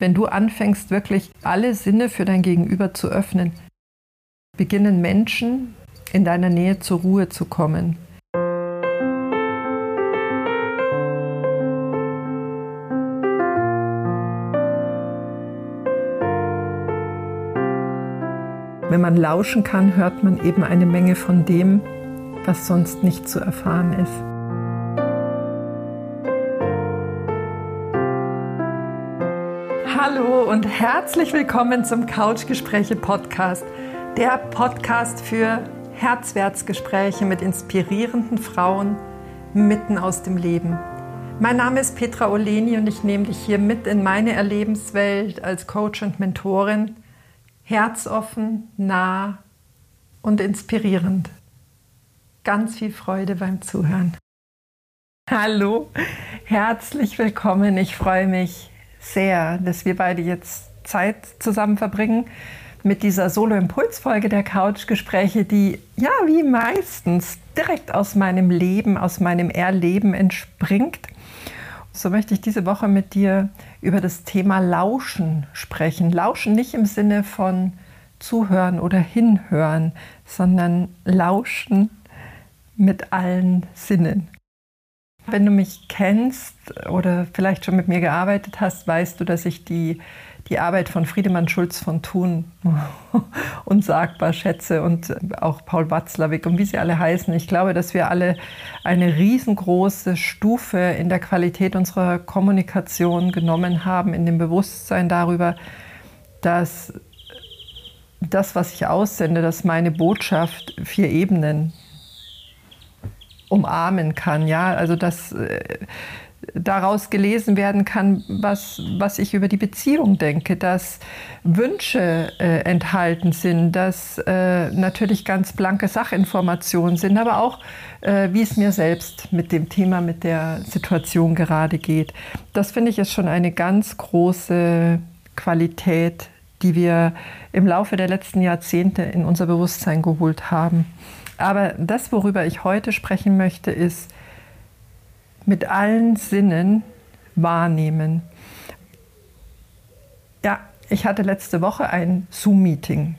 Wenn du anfängst, wirklich alle Sinne für dein Gegenüber zu öffnen, beginnen Menschen in deiner Nähe zur Ruhe zu kommen. Wenn man lauschen kann, hört man eben eine Menge von dem, was sonst nicht zu erfahren ist. Hallo und herzlich willkommen zum Couchgespräche Podcast, der Podcast für Herzwärtsgespräche mit inspirierenden Frauen mitten aus dem Leben. Mein Name ist Petra Oleni und ich nehme dich hier mit in meine Erlebenswelt als Coach und Mentorin. Herzoffen, nah und inspirierend. Ganz viel Freude beim Zuhören. Hallo, herzlich willkommen. Ich freue mich sehr, dass wir beide jetzt Zeit zusammen verbringen mit dieser Solo-Impuls-Folge der Couch-Gespräche, die ja wie meistens direkt aus meinem Leben, aus meinem Erleben entspringt. So möchte ich diese Woche mit dir über das Thema Lauschen sprechen. Lauschen nicht im Sinne von zuhören oder hinhören, sondern lauschen mit allen Sinnen. Wenn du mich kennst oder vielleicht schon mit mir gearbeitet hast, weißt du, dass ich die, die Arbeit von Friedemann Schulz von Thun unsagbar schätze und auch Paul Watzlawick und wie sie alle heißen. Ich glaube, dass wir alle eine riesengroße Stufe in der Qualität unserer Kommunikation genommen haben, in dem Bewusstsein darüber, dass das, was ich aussende, dass meine Botschaft vier Ebenen umarmen kann. Ja, also dass äh, daraus gelesen werden kann, was, was ich über die Beziehung denke, dass Wünsche äh, enthalten sind, dass äh, natürlich ganz blanke Sachinformationen sind, aber auch, äh, wie es mir selbst mit dem Thema, mit der Situation gerade geht. Das finde ich ist schon eine ganz große Qualität, die wir im Laufe der letzten Jahrzehnte in unser Bewusstsein geholt haben. Aber das, worüber ich heute sprechen möchte, ist mit allen Sinnen wahrnehmen. Ja, ich hatte letzte Woche ein Zoom-Meeting.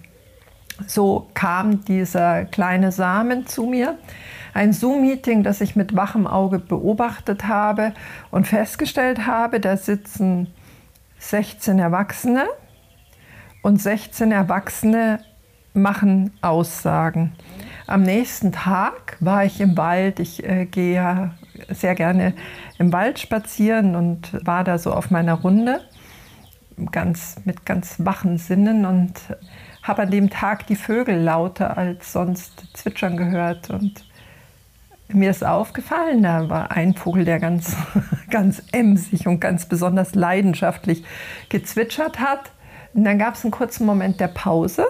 So kam dieser kleine Samen zu mir. Ein Zoom-Meeting, das ich mit wachem Auge beobachtet habe und festgestellt habe, da sitzen 16 Erwachsene und 16 Erwachsene machen Aussagen. Am nächsten Tag war ich im Wald. Ich äh, gehe ja sehr gerne im Wald spazieren und war da so auf meiner Runde ganz, mit ganz wachen Sinnen und habe an dem Tag die Vögel lauter als sonst zwitschern gehört. Und mir ist aufgefallen, da war ein Vogel, der ganz, ganz emsig und ganz besonders leidenschaftlich gezwitschert hat. Und dann gab es einen kurzen Moment der Pause.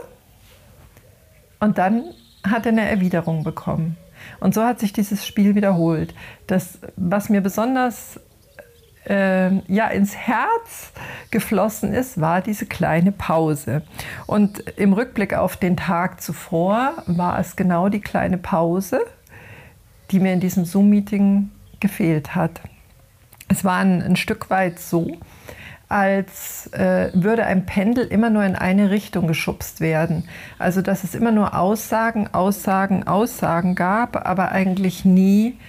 Und dann hat er eine Erwiderung bekommen. Und so hat sich dieses Spiel wiederholt. Das, was mir besonders äh, ja, ins Herz geflossen ist, war diese kleine Pause. Und im Rückblick auf den Tag zuvor war es genau die kleine Pause, die mir in diesem Zoom-Meeting gefehlt hat. Es war ein, ein Stück weit so, als äh, würde ein Pendel immer nur in eine Richtung geschubst werden. Also dass es immer nur Aussagen, Aussagen, Aussagen gab, aber eigentlich nie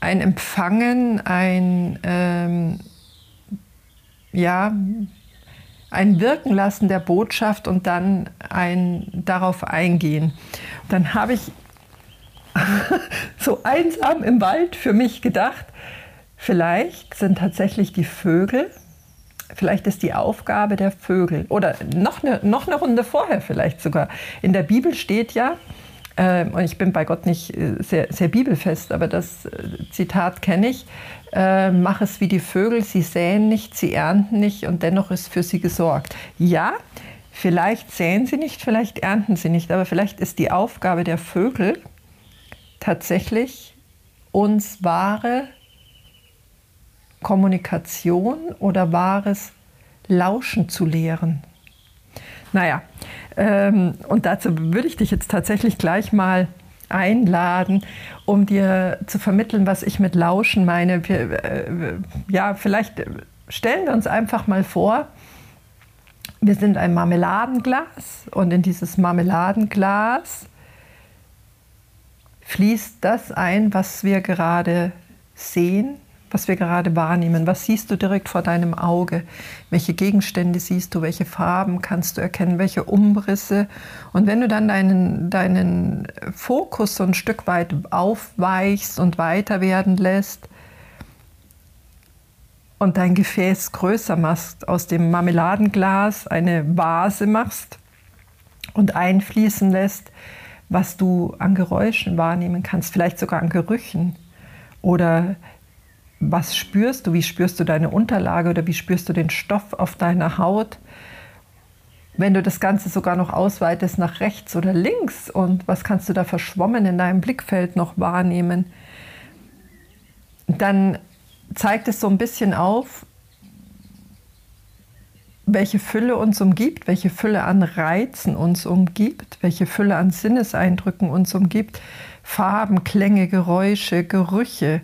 ein Empfangen, ein ähm, ja, ein Wirken lassen der Botschaft und dann ein darauf eingehen. Dann habe ich so einsam im Wald für mich gedacht, vielleicht sind tatsächlich die Vögel Vielleicht ist die Aufgabe der Vögel oder noch eine, noch eine Runde vorher vielleicht sogar. In der Bibel steht ja, äh, und ich bin bei Gott nicht äh, sehr, sehr bibelfest, aber das äh, Zitat kenne ich, äh, mach es wie die Vögel, sie säen nicht, sie ernten nicht und dennoch ist für sie gesorgt. Ja, vielleicht säen sie nicht, vielleicht ernten sie nicht, aber vielleicht ist die Aufgabe der Vögel tatsächlich uns wahre Kommunikation oder wahres Lauschen zu lehren? Naja, ähm, und dazu würde ich dich jetzt tatsächlich gleich mal einladen, um dir zu vermitteln, was ich mit Lauschen meine. Äh, ja, vielleicht stellen wir uns einfach mal vor, wir sind ein Marmeladenglas und in dieses Marmeladenglas fließt das ein, was wir gerade sehen, was wir gerade wahrnehmen. Was siehst du direkt vor deinem Auge? Welche Gegenstände siehst du? Welche Farben kannst du erkennen? Welche Umrisse? Und wenn du dann deinen, deinen Fokus so ein Stück weit aufweichst und weiter werden lässt und dein Gefäß größer machst, aus dem Marmeladenglas eine Vase machst und einfließen lässt, was du an Geräuschen wahrnehmen kannst, vielleicht sogar an Gerüchen oder was spürst du? Wie spürst du deine Unterlage oder wie spürst du den Stoff auf deiner Haut? Wenn du das Ganze sogar noch ausweitest nach rechts oder links und was kannst du da verschwommen in deinem Blickfeld noch wahrnehmen, dann zeigt es so ein bisschen auf, welche Fülle uns umgibt, welche Fülle an Reizen uns umgibt, welche Fülle an Sinneseindrücken uns umgibt, Farben, Klänge, Geräusche, Gerüche,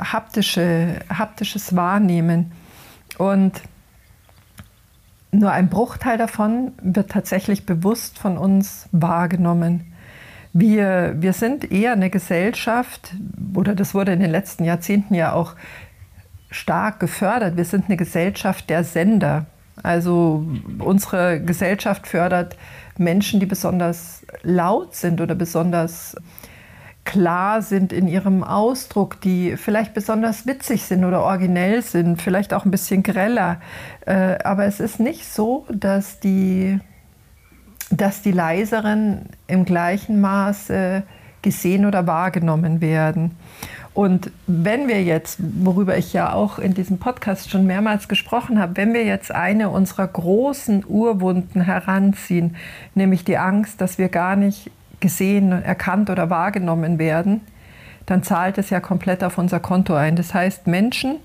haptische, haptisches Wahrnehmen. Und nur ein Bruchteil davon wird tatsächlich bewusst von uns wahrgenommen. Wir, wir sind eher eine Gesellschaft, oder das wurde in den letzten Jahrzehnten ja auch stark gefördert, wir sind eine Gesellschaft der Sender. Also unsere Gesellschaft fördert Menschen, die besonders laut sind oder besonders klar sind in ihrem Ausdruck, die vielleicht besonders witzig sind oder originell sind, vielleicht auch ein bisschen greller. Äh, aber es ist nicht so, dass die, dass die leiseren im gleichen Maße gesehen oder wahrgenommen werden. Und wenn wir jetzt, worüber ich ja auch in diesem Podcast schon mehrmals gesprochen habe, wenn wir jetzt eine unserer großen Urwunden heranziehen, nämlich die Angst, dass wir gar nicht gesehen, erkannt oder wahrgenommen werden, dann zahlt es ja komplett auf unser Konto ein. Das heißt, Menschen,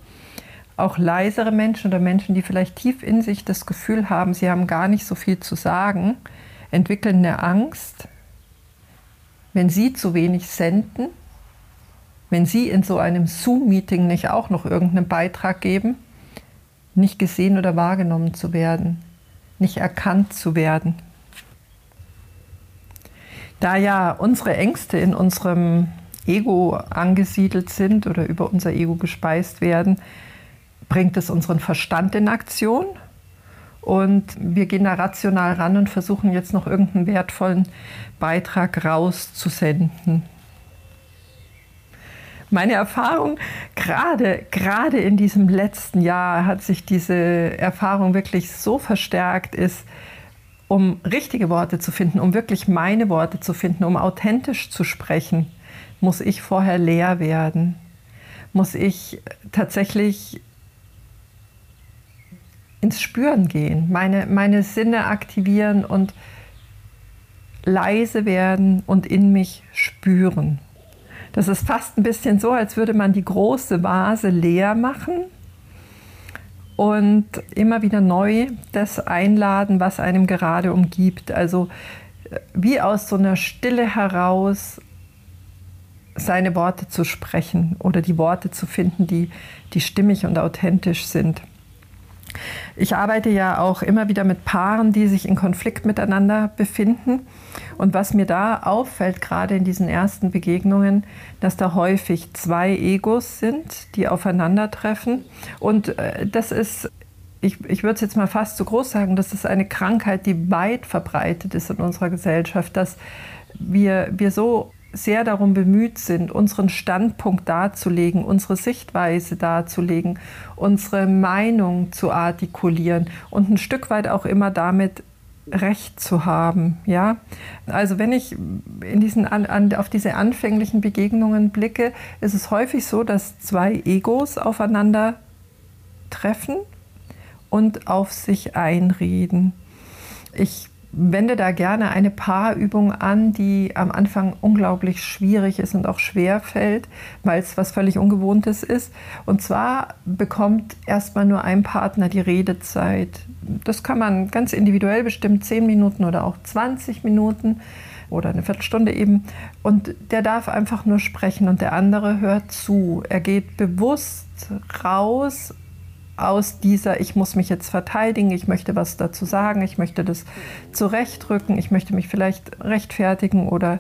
auch leisere Menschen oder Menschen, die vielleicht tief in sich das Gefühl haben, sie haben gar nicht so viel zu sagen, entwickeln eine Angst, wenn sie zu wenig senden, wenn sie in so einem Zoom-Meeting nicht auch noch irgendeinen Beitrag geben, nicht gesehen oder wahrgenommen zu werden, nicht erkannt zu werden. Da ja unsere Ängste in unserem Ego angesiedelt sind oder über unser Ego gespeist werden, bringt es unseren Verstand in Aktion. Und wir gehen da rational ran und versuchen jetzt noch irgendeinen wertvollen Beitrag rauszusenden. Meine Erfahrung, gerade, gerade in diesem letzten Jahr hat sich diese Erfahrung wirklich so verstärkt, ist, um richtige Worte zu finden, um wirklich meine Worte zu finden, um authentisch zu sprechen, muss ich vorher leer werden. Muss ich tatsächlich ins Spüren gehen, meine, meine Sinne aktivieren und leise werden und in mich spüren. Das ist fast ein bisschen so, als würde man die große Vase leer machen und immer wieder neu das einladen, was einem gerade umgibt. Also äh, wie aus so einer Stille heraus seine Worte zu sprechen oder die Worte zu finden, die, die stimmig und authentisch sind. Ich arbeite ja auch immer wieder mit Paaren, die sich in Konflikt miteinander befinden. Und was mir da auffällt, gerade in diesen ersten Begegnungen, dass da häufig zwei Egos sind, die aufeinandertreffen. Und äh, das ist, ich, ich würde es jetzt mal fast zu groß sagen, das ist eine Krankheit, die weit verbreitet ist in unserer Gesellschaft, dass wir, wir so sehr darum bemüht sind, unseren Standpunkt darzulegen, unsere Sichtweise darzulegen, unsere Meinung zu artikulieren und ein Stück weit auch immer damit Recht zu haben. Ja? Also wenn ich in diesen, an, an, auf diese anfänglichen Begegnungen blicke, ist es häufig so, dass zwei Egos aufeinander treffen und auf sich einreden. Ich wende da gerne eine Paarübung an, die am Anfang unglaublich schwierig ist und auch schwer fällt, weil es was völlig Ungewohntes ist. Und zwar bekommt erstmal nur ein Partner die Redezeit. Das kann man ganz individuell bestimmen, 10 Minuten oder auch 20 Minuten oder eine Viertelstunde eben. Und der darf einfach nur sprechen und der andere hört zu. Er geht bewusst raus aus dieser, ich muss mich jetzt verteidigen, ich möchte was dazu sagen, ich möchte das zurechtrücken, ich möchte mich vielleicht rechtfertigen oder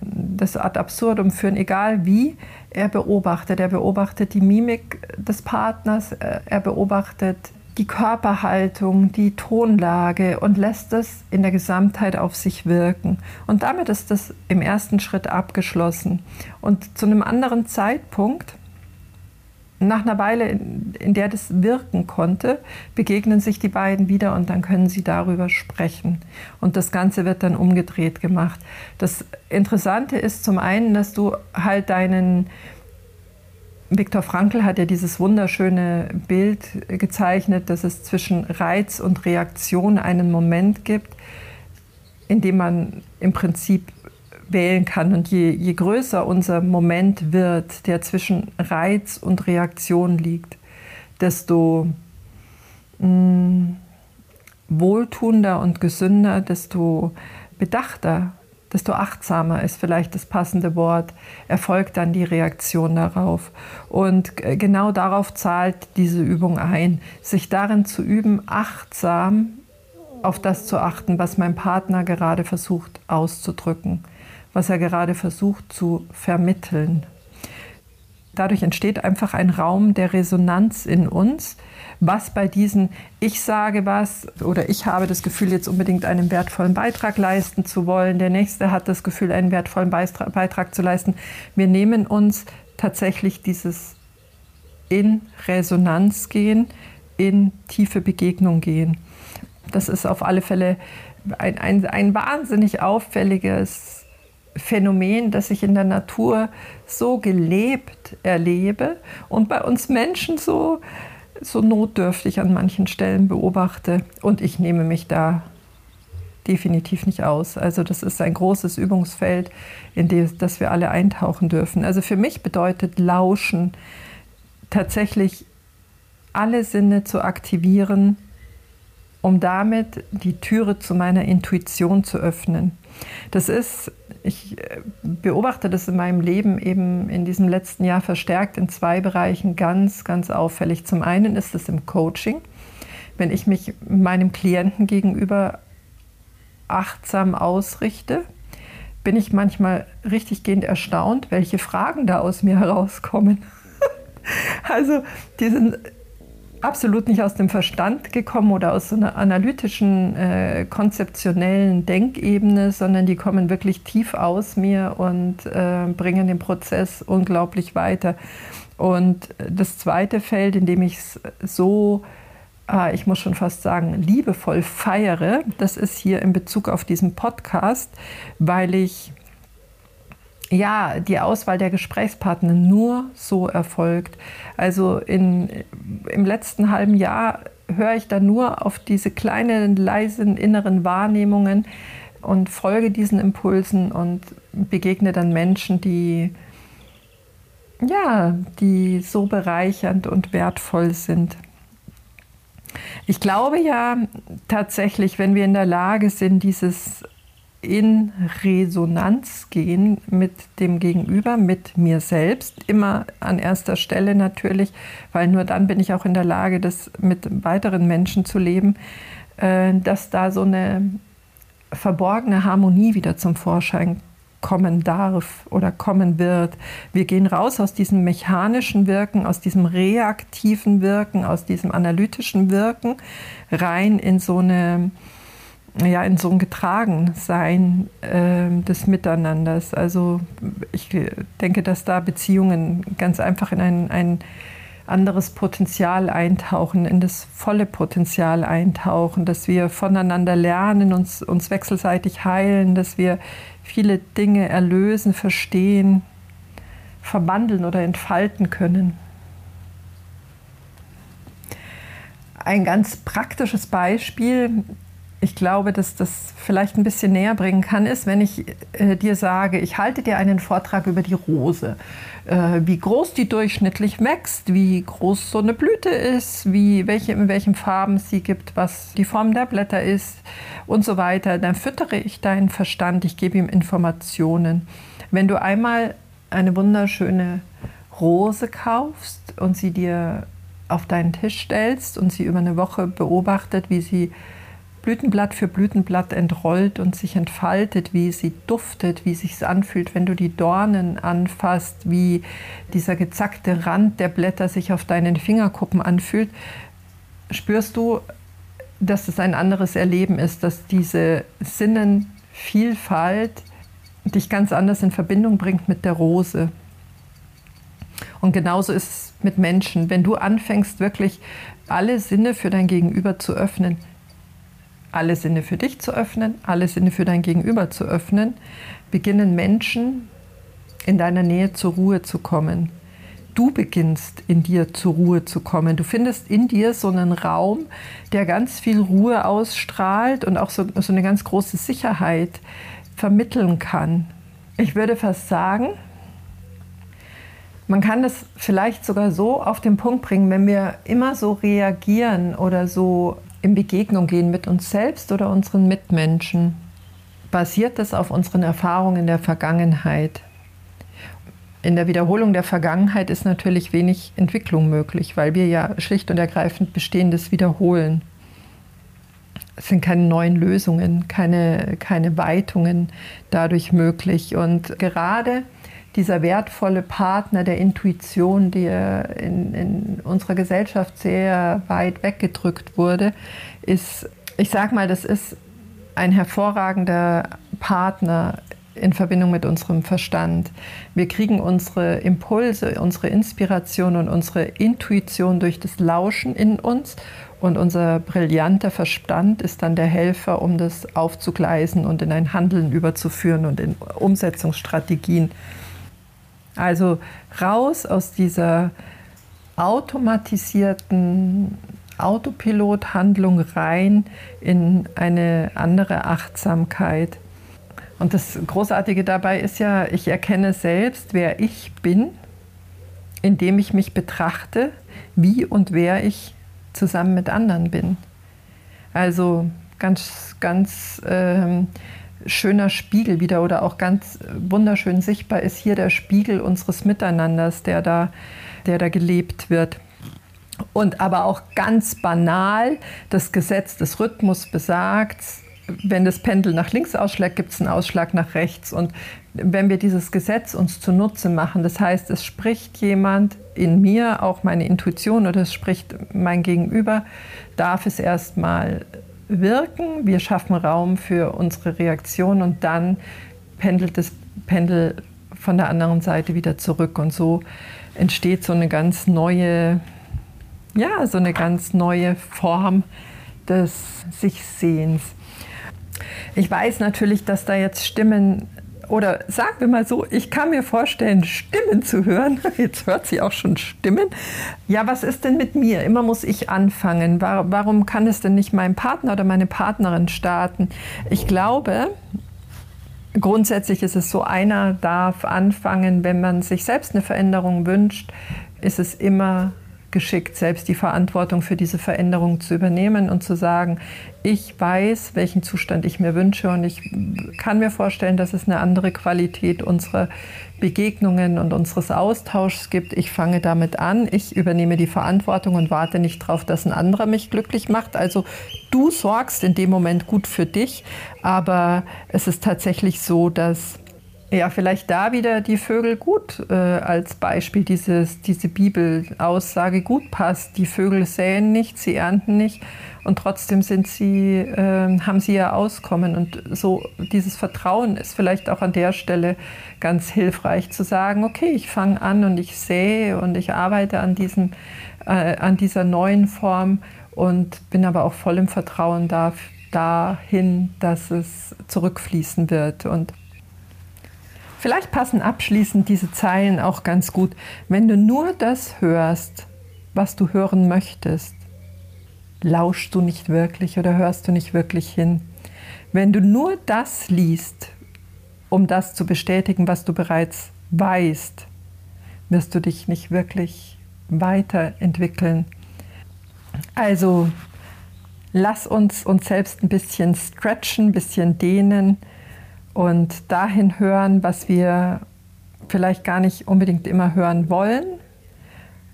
das ad absurdum führen, egal wie, er beobachtet. Er beobachtet die Mimik des Partners, äh, er beobachtet die Körperhaltung, die Tonlage und lässt es in der Gesamtheit auf sich wirken. Und damit ist das im ersten Schritt abgeschlossen. Und zu einem anderen Zeitpunkt, nach einer Weile, in, der das wirken konnte, begegnen sich die beiden wieder und dann können sie darüber sprechen. Und das Ganze wird dann umgedreht gemacht. Das Interessante ist zum einen, dass du halt deinen Viktor Frankl hat ja dieses wunderschöne Bild gezeichnet, dass es zwischen Reiz und Reaktion einen Moment gibt, in dem man im Prinzip wählen kann. Und je, je größer unser Moment wird, der zwischen Reiz und Reaktion liegt, desto mh, mm, wohltuender und gesünder, desto bedachter, desto achtsamer ist vielleicht das passende Wort, erfolgt dann die Reaktion darauf. Und genau darauf zahlt diese Übung ein, sich darin zu üben, achtsam auf das zu achten, was mein Partner gerade versucht auszudrücken was er gerade versucht zu vermitteln. Dadurch entsteht einfach ein Raum der Resonanz in uns, was bei diesen Ich sage was oder ich habe das Gefühl, jetzt unbedingt einen wertvollen Beitrag leisten zu wollen, der nächste hat das Gefühl, einen wertvollen Beitrag zu leisten. Wir nehmen uns tatsächlich dieses in Resonanz gehen, in tiefe Begegnung gehen. Das ist auf alle Fälle ein, ein, ein wahnsinnig auffälliges Phänomen, das ich in der Natur so gelebt erlebe und bei uns Menschen so, so notdürftig an manchen Stellen beobachte. Und ich nehme mich da definitiv nicht aus. Also das ist ein großes Übungsfeld, in das wir alle eintauchen dürfen. Also für mich bedeutet Lauschen tatsächlich alle Sinne zu aktivieren, um damit die Türe zu meiner Intuition zu öffnen. Das ist ich äh, beobachte das in meinem Leben eben in diesem letzten Jahr verstärkt in zwei Bereichen ganz, ganz auffällig. Zum einen ist es im Coaching, wenn ich mich meinem Klienten gegenüber achtsam ausrichte, bin ich manchmal richtiggehend erstaunt, welche Fragen da aus mir herauskommen. also die sind absolut nicht aus dem Verstand gekommen oder aus so einer analytischen, äh, konzeptionellen Denkebene, sondern die kommen wirklich tief aus mir und äh, bringen den Prozess unglaublich weiter. Und das zweite Feld, in dem ich es so, äh, ich muss schon fast sagen, liebevoll feiere, das ist hier in Bezug auf diesen Podcast, weil ich ja, die Auswahl der Gesprächspartner nur so erfolgt. Also in, im letzten halben Jahr höre ich da nur auf diese kleinen, leisen inneren Wahrnehmungen und folge diesen Impulsen und begegne dann Menschen, die ja, die so bereichernd und wertvoll sind. Ich glaube ja tatsächlich, wenn wir in der Lage sind, dieses in Resonanz gehen mit dem Gegenüber, mit mir selbst, immer an erster Stelle natürlich, weil nur dann bin ich auch in der Lage, das mit weiteren Menschen zu leben, äh, dass da so eine verborgene Harmonie wieder zum Vorschein kommen darf oder kommen wird. Wir gehen raus aus diesem mechanischen Wirken, aus diesem reaktiven Wirken, aus diesem analytischen Wirken, rein in so eine ja, in so ein Getragensein äh, des Miteinanders. Also ich denke, dass da Beziehungen ganz einfach in ein, ein anderes Potenzial eintauchen, in das volle Potenzial eintauchen, dass wir voneinander lernen, uns, uns wechselseitig heilen, dass wir viele Dinge erlösen, verstehen, verwandeln oder entfalten können. Ein ganz praktisches Beispiel ich glaube, dass das vielleicht ein bisschen näher bringen kann, ist, wenn ich äh, dir sage, ich halte dir einen Vortrag über die Rose, äh, wie groß die durchschnittlich wächst, wie groß so eine Blüte ist, wie, welche, in welchen Farben sie gibt, was die Form der Blätter ist und so weiter. Dann füttere ich deinen Verstand, ich gebe ihm Informationen. Wenn du einmal eine wunderschöne Rose kaufst und sie dir auf deinen Tisch stellst und sie über eine Woche beobachtet, wie sie Blütenblatt für Blütenblatt entrollt und sich entfaltet, wie sie duftet, wie sich anfühlt, wenn du die Dornen anfasst, wie dieser gezackte Rand der Blätter sich auf deinen Fingerkuppen anfühlt, spürst du, dass es ein anderes Erleben ist, dass diese Sinnenvielfalt dich ganz anders in Verbindung bringt mit der Rose. Und genauso ist es mit Menschen. Wenn du anfängst, wirklich alle Sinne für dein Gegenüber zu öffnen, alle Sinne für dich zu öffnen, alle Sinne für dein Gegenüber zu öffnen, beginnen Menschen in deiner Nähe zur Ruhe zu kommen. Du beginnst in dir zur Ruhe zu kommen. Du findest in dir so einen Raum, der ganz viel Ruhe ausstrahlt und auch so, so eine ganz große Sicherheit vermitteln kann. Ich würde fast sagen, man kann das vielleicht sogar so auf den Punkt bringen, wenn wir immer so reagieren oder so in Begegnung gehen mit uns selbst oder unseren Mitmenschen, basiert das auf unseren Erfahrungen in der Vergangenheit. In der Wiederholung der Vergangenheit ist natürlich wenig Entwicklung möglich, weil wir ja schlicht und ergreifend Bestehendes wiederholen. Es sind keine neuen Lösungen, keine, keine Weitungen dadurch möglich. Und gerade dieser wertvolle Partner der Intuition, der in, in unserer Gesellschaft sehr weit weggedrückt wurde, ist, ich sag mal, das ist ein hervorragender Partner in Verbindung mit unserem Verstand. Wir kriegen unsere Impulse, unsere Inspiration und unsere Intuition durch das Lauschen in uns und unser brillanter Verstand ist dann der Helfer, um das aufzugleisen und in ein Handeln überzuführen und in Umsetzungsstrategien also raus aus dieser automatisierten Autopilothandlung rein in eine andere Achtsamkeit. Und das Großartige dabei ist ja, ich erkenne selbst, wer ich bin, indem ich mich betrachte, wie und wer ich zusammen mit anderen bin. Also ganz, ganz ähm, schöner Spiegel wieder oder auch ganz wunderschön sichtbar ist hier der Spiegel unseres Miteinanders, der da, der da gelebt wird. Und aber auch ganz banal, das Gesetz des Rhythmus besagt, wenn das Pendel nach links ausschlägt, gibt es einen Ausschlag nach rechts. Und wenn wir dieses Gesetz uns zunutze machen, das heißt, es spricht jemand in mir, auch meine Intuition oder es spricht mein Gegenüber, darf es erstmal wirken, wir schaffen Raum für unsere Reaktion und dann pendelt das Pendel von der anderen Seite wieder zurück und so entsteht so eine ganz neue, ja, so eine ganz neue Form des Sich-Sehens. Ich weiß natürlich, dass da jetzt Stimmen oder sagen wir mal so, ich kann mir vorstellen, Stimmen zu hören. Jetzt hört sie auch schon Stimmen. Ja, was ist denn mit mir? Immer muss ich anfangen. Warum kann es denn nicht mein Partner oder meine Partnerin starten? Ich glaube, grundsätzlich ist es so, einer darf anfangen, wenn man sich selbst eine Veränderung wünscht, ist es immer geschickt, selbst die Verantwortung für diese Veränderung zu übernehmen und zu sagen, ich weiß, welchen Zustand ich mir wünsche und ich kann mir vorstellen, dass es eine andere Qualität unserer Begegnungen und unseres Austauschs gibt. Ich fange damit an, ich übernehme die Verantwortung und warte nicht darauf, dass ein anderer mich glücklich macht. Also du sorgst in dem Moment gut für dich, aber es ist tatsächlich so, dass ja, vielleicht da wieder die Vögel gut äh, als Beispiel, dieses, diese Bibelaussage gut passt. Die Vögel säen nicht, sie ernten nicht und trotzdem sind sie, äh, haben sie ja Auskommen. Und so dieses Vertrauen ist vielleicht auch an der Stelle ganz hilfreich zu sagen, okay, ich fange an und ich sähe und ich arbeite an, diesem, äh, an dieser neuen Form und bin aber auch voll im Vertrauen da, dahin, dass es zurückfließen wird. Und Vielleicht passen abschließend diese Zeilen auch ganz gut. Wenn du nur das hörst, was du hören möchtest, lauschst du nicht wirklich oder hörst du nicht wirklich hin. Wenn du nur das liest, um das zu bestätigen, was du bereits weißt, wirst du dich nicht wirklich weiterentwickeln. Also lass uns uns selbst ein bisschen stretchen, ein bisschen dehnen und dahin hören, was wir vielleicht gar nicht unbedingt immer hören wollen.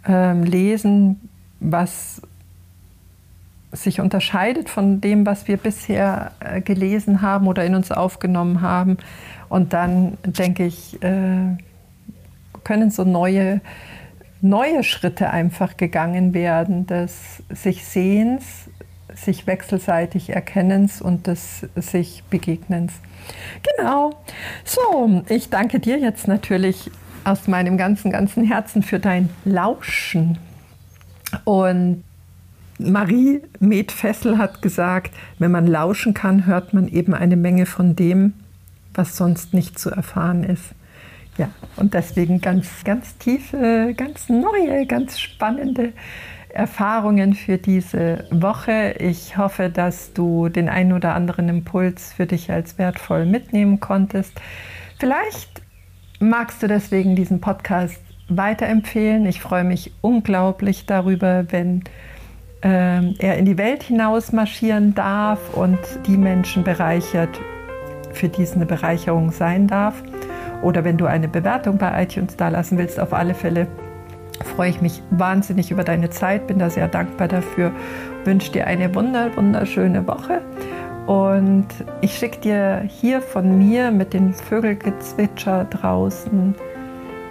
Ähm, lesen was sich unterscheidet von dem, was wir bisher äh, gelesen haben oder in uns aufgenommen haben. Und dann denke ich, äh, können so neue, neue Schritte einfach gegangen werden, des sich Sehens, sich wechselseitig Erkennens und des sich Begegnens. Genau. So, ich danke dir jetzt natürlich aus meinem ganzen, ganzen Herzen für dein Lauschen. Und Marie Medfessel hat gesagt, wenn man lauschen kann, hört man eben eine Menge von dem, was sonst nicht zu erfahren ist. Ja, und deswegen ganz, ganz tiefe, ganz neue, ganz spannende Erfahrungen für diese Woche. Ich hoffe, dass du den einen oder anderen Impuls für dich als wertvoll mitnehmen konntest. Vielleicht magst du deswegen diesen Podcast weiterempfehlen. Ich freue mich unglaublich darüber, wenn äh, er in die Welt hinaus marschieren darf und die Menschen bereichert, für die es eine Bereicherung sein darf. Oder wenn du eine Bewertung bei iTunes da lassen willst, auf alle Fälle freue ich mich wahnsinnig über deine Zeit, bin da sehr dankbar dafür, wünsche dir eine wunder, wunderschöne Woche und ich schicke dir hier von mir mit den Vögelgezwitscher draußen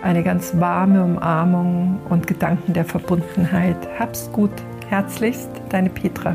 eine ganz warme Umarmung und Gedanken der Verbundenheit. Hab's gut. Herzlichst, deine Petra.